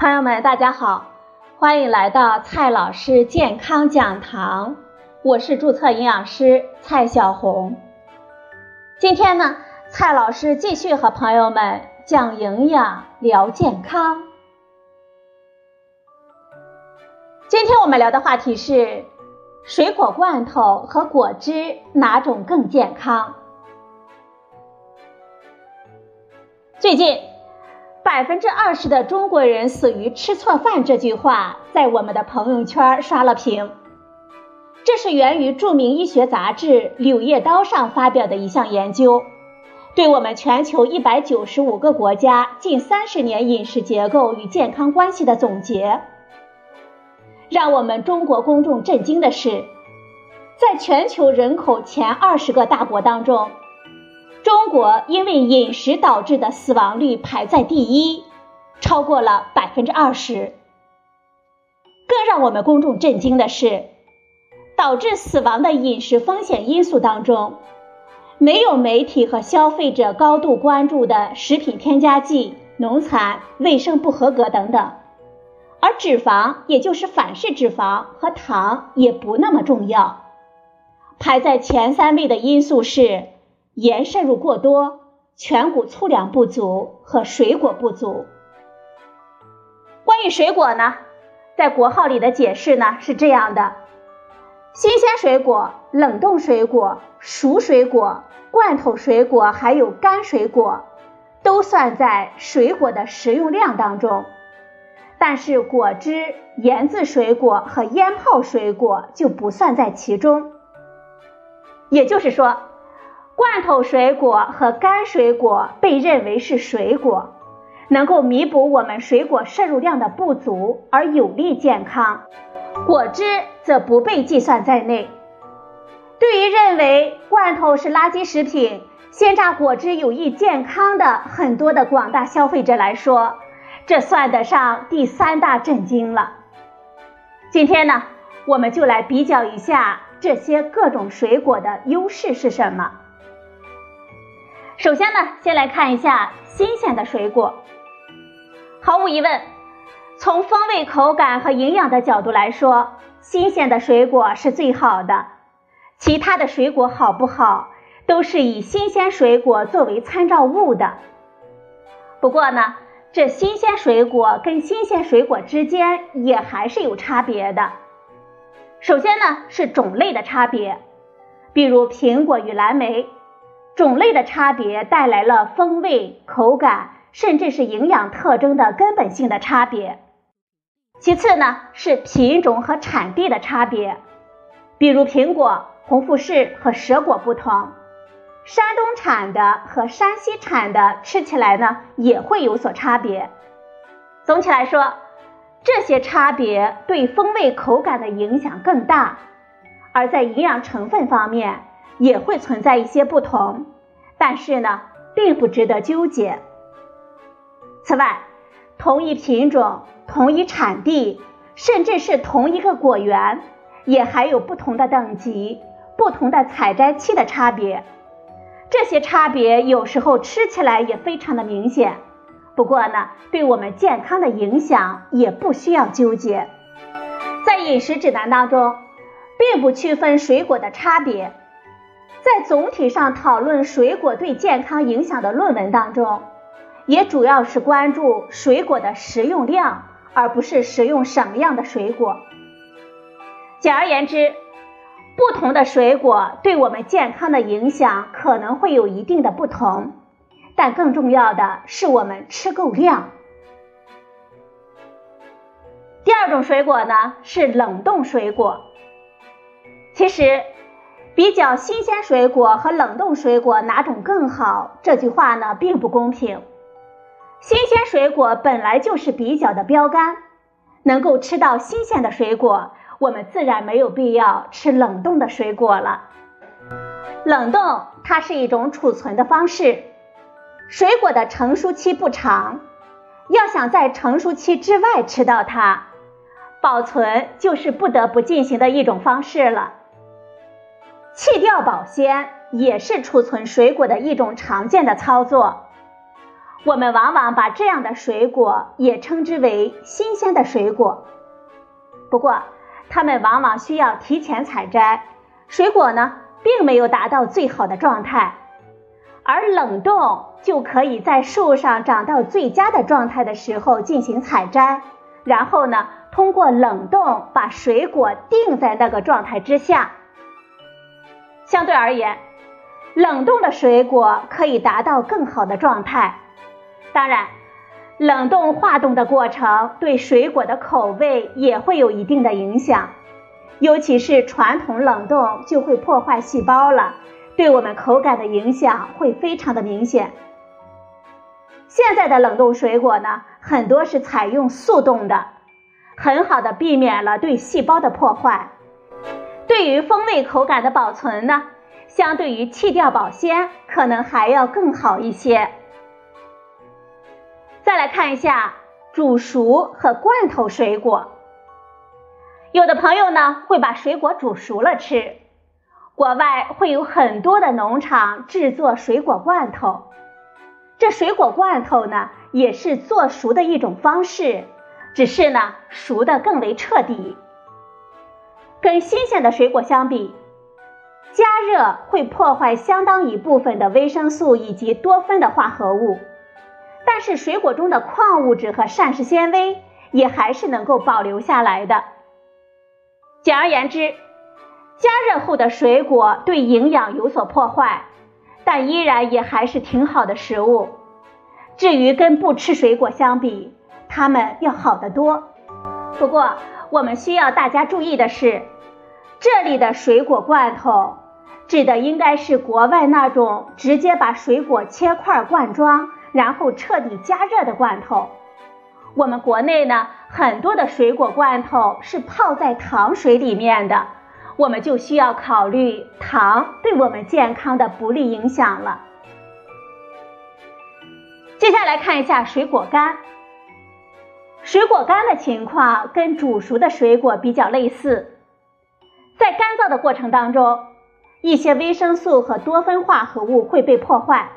朋友们，大家好，欢迎来到蔡老师健康讲堂，我是注册营养师蔡小红。今天呢，蔡老师继续和朋友们讲营养、聊健康。今天我们聊的话题是水果罐头和果汁哪种更健康？最近。百分之二十的中国人死于吃错饭这句话在我们的朋友圈刷了屏。这是源于著名医学杂志《柳叶刀》上发表的一项研究，对我们全球一百九十五个国家近三十年饮食结构与健康关系的总结。让我们中国公众震惊的是，在全球人口前二十个大国当中。中国因为饮食导致的死亡率排在第一，超过了百分之二十。更让我们公众震惊的是，导致死亡的饮食风险因素当中，没有媒体和消费者高度关注的食品添加剂、农残、卫生不合格等等，而脂肪，也就是反式脂肪和糖也不那么重要。排在前三位的因素是。盐摄入过多、全谷粗粮不足和水果不足。关于水果呢，在国号里的解释呢是这样的：新鲜水果、冷冻水果、熟水果、罐头水果还有干水果，都算在水果的食用量当中。但是果汁、盐渍水果和腌泡水果就不算在其中。也就是说。罐头水果和干水果被认为是水果，能够弥补我们水果摄入量的不足而有利健康。果汁则不被计算在内。对于认为罐头是垃圾食品、鲜榨果汁有益健康的很多的广大消费者来说，这算得上第三大震惊了。今天呢，我们就来比较一下这些各种水果的优势是什么。首先呢，先来看一下新鲜的水果。毫无疑问，从风味、口感和营养的角度来说，新鲜的水果是最好的。其他的水果好不好，都是以新鲜水果作为参照物的。不过呢，这新鲜水果跟新鲜水果之间也还是有差别的。首先呢，是种类的差别，比如苹果与蓝莓。种类的差别带来了风味、口感，甚至是营养特征的根本性的差别。其次呢，是品种和产地的差别，比如苹果、红富士和蛇果不同，山东产的和山西产的吃起来呢也会有所差别。总体来说，这些差别对风味、口感的影响更大，而在营养成分方面。也会存在一些不同，但是呢，并不值得纠结。此外，同一品种、同一产地，甚至是同一个果园，也还有不同的等级、不同的采摘期的差别。这些差别有时候吃起来也非常的明显，不过呢，对我们健康的影响也不需要纠结。在饮食指南当中，并不区分水果的差别。在总体上讨论水果对健康影响的论文当中，也主要是关注水果的食用量，而不是食用什么样的水果。简而言之，不同的水果对我们健康的影响可能会有一定的不同，但更重要的是我们吃够量。第二种水果呢是冷冻水果，其实。比较新鲜水果和冷冻水果哪种更好？这句话呢并不公平。新鲜水果本来就是比较的标杆，能够吃到新鲜的水果，我们自然没有必要吃冷冻的水果了。冷冻它是一种储存的方式，水果的成熟期不长，要想在成熟期之外吃到它，保存就是不得不进行的一种方式了。气调保鲜也是储存水果的一种常见的操作。我们往往把这样的水果也称之为新鲜的水果。不过，它们往往需要提前采摘，水果呢并没有达到最好的状态，而冷冻就可以在树上长到最佳的状态的时候进行采摘，然后呢通过冷冻把水果定在那个状态之下。相对而言，冷冻的水果可以达到更好的状态。当然，冷冻化冻的过程对水果的口味也会有一定的影响，尤其是传统冷冻就会破坏细胞了，对我们口感的影响会非常的明显。现在的冷冻水果呢，很多是采用速冻的，很好的避免了对细胞的破坏，对于风味口感的保存呢，相对于气调保鲜，可能还要更好一些。再来看一下煮熟和罐头水果，有的朋友呢会把水果煮熟了吃，国外会有很多的农场制作水果罐头，这水果罐头呢也是做熟的一种方式，只是呢熟的更为彻底。跟新鲜的水果相比，加热会破坏相当一部分的维生素以及多酚的化合物。但是水果中的矿物质和膳食纤维也还是能够保留下来的。简而言之，加热后的水果对营养有所破坏，但依然也还是挺好的食物。至于跟不吃水果相比，它们要好得多。不过我们需要大家注意的是，这里的水果罐头指的应该是国外那种直接把水果切块罐装。然后彻底加热的罐头，我们国内呢很多的水果罐头是泡在糖水里面的，我们就需要考虑糖对我们健康的不利影响了。接下来看一下水果干，水果干的情况跟煮熟的水果比较类似，在干燥的过程当中，一些维生素和多酚化合物会被破坏。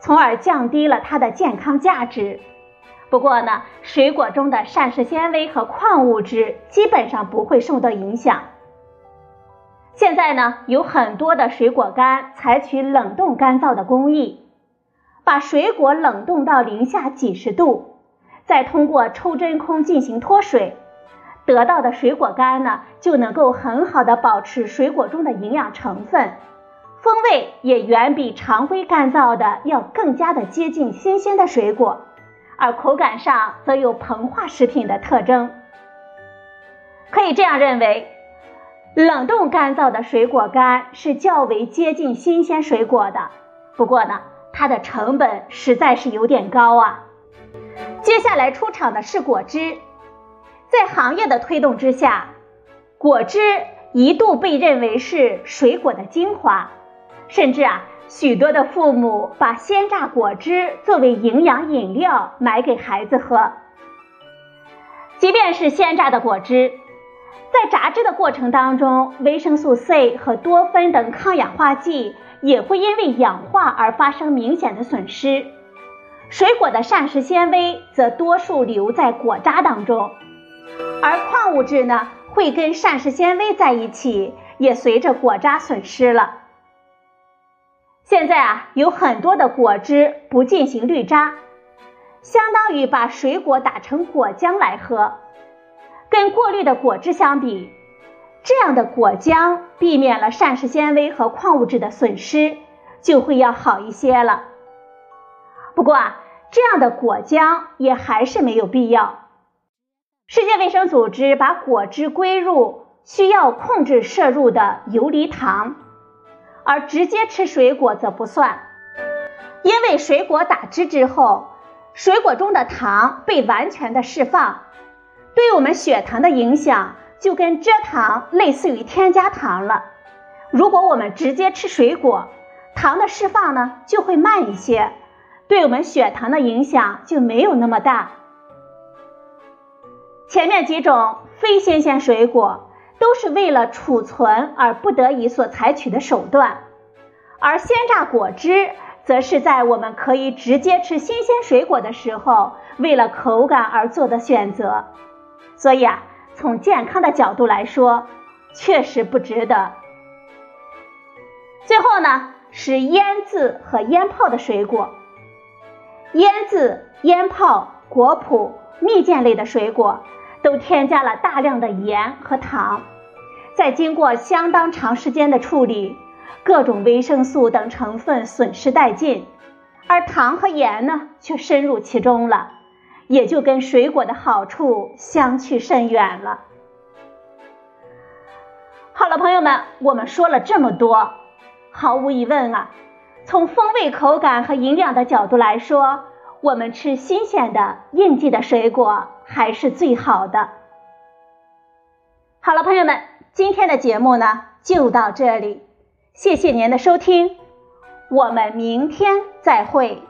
从而降低了它的健康价值。不过呢，水果中的膳食纤维和矿物质基本上不会受到影响。现在呢，有很多的水果干采取冷冻干燥的工艺，把水果冷冻到零下几十度，再通过抽真空进行脱水，得到的水果干呢，就能够很好的保持水果中的营养成分。风味也远比常规干燥的要更加的接近新鲜的水果，而口感上则有膨化食品的特征。可以这样认为，冷冻干燥的水果干是较为接近新鲜水果的。不过呢，它的成本实在是有点高啊。接下来出场的是果汁，在行业的推动之下，果汁一度被认为是水果的精华。甚至啊，许多的父母把鲜榨果汁作为营养饮料买给孩子喝。即便是鲜榨的果汁，在榨汁的过程当中，维生素 C 和多酚等抗氧化剂也会因为氧化而发生明显的损失。水果的膳食纤维则多数留在果渣当中，而矿物质呢，会跟膳食纤维在一起，也随着果渣损失了。现在啊，有很多的果汁不进行滤渣，相当于把水果打成果浆来喝。跟过滤的果汁相比，这样的果浆避免了膳食纤维和矿物质的损失，就会要好一些了。不过啊，这样的果浆也还是没有必要。世界卫生组织把果汁归入需要控制摄入的游离糖。而直接吃水果则不算，因为水果打汁之后，水果中的糖被完全的释放，对我们血糖的影响就跟蔗糖类似于添加糖了。如果我们直接吃水果，糖的释放呢就会慢一些，对我们血糖的影响就没有那么大。前面几种非新鲜水果。都是为了储存而不得已所采取的手段，而鲜榨果汁则是在我们可以直接吃新鲜水果的时候，为了口感而做的选择。所以啊，从健康的角度来说，确实不值得。最后呢，是腌制和腌泡的水果。腌制、腌泡、果脯、蜜饯类的水果，都添加了大量的盐和糖，在经过相当长时间的处理。各种维生素等成分损失殆尽，而糖和盐呢却深入其中了，也就跟水果的好处相去甚远了。好了，朋友们，我们说了这么多，毫无疑问啊，从风味、口感和营养的角度来说，我们吃新鲜的应季的水果还是最好的。好了，朋友们，今天的节目呢就到这里。谢谢您的收听，我们明天再会。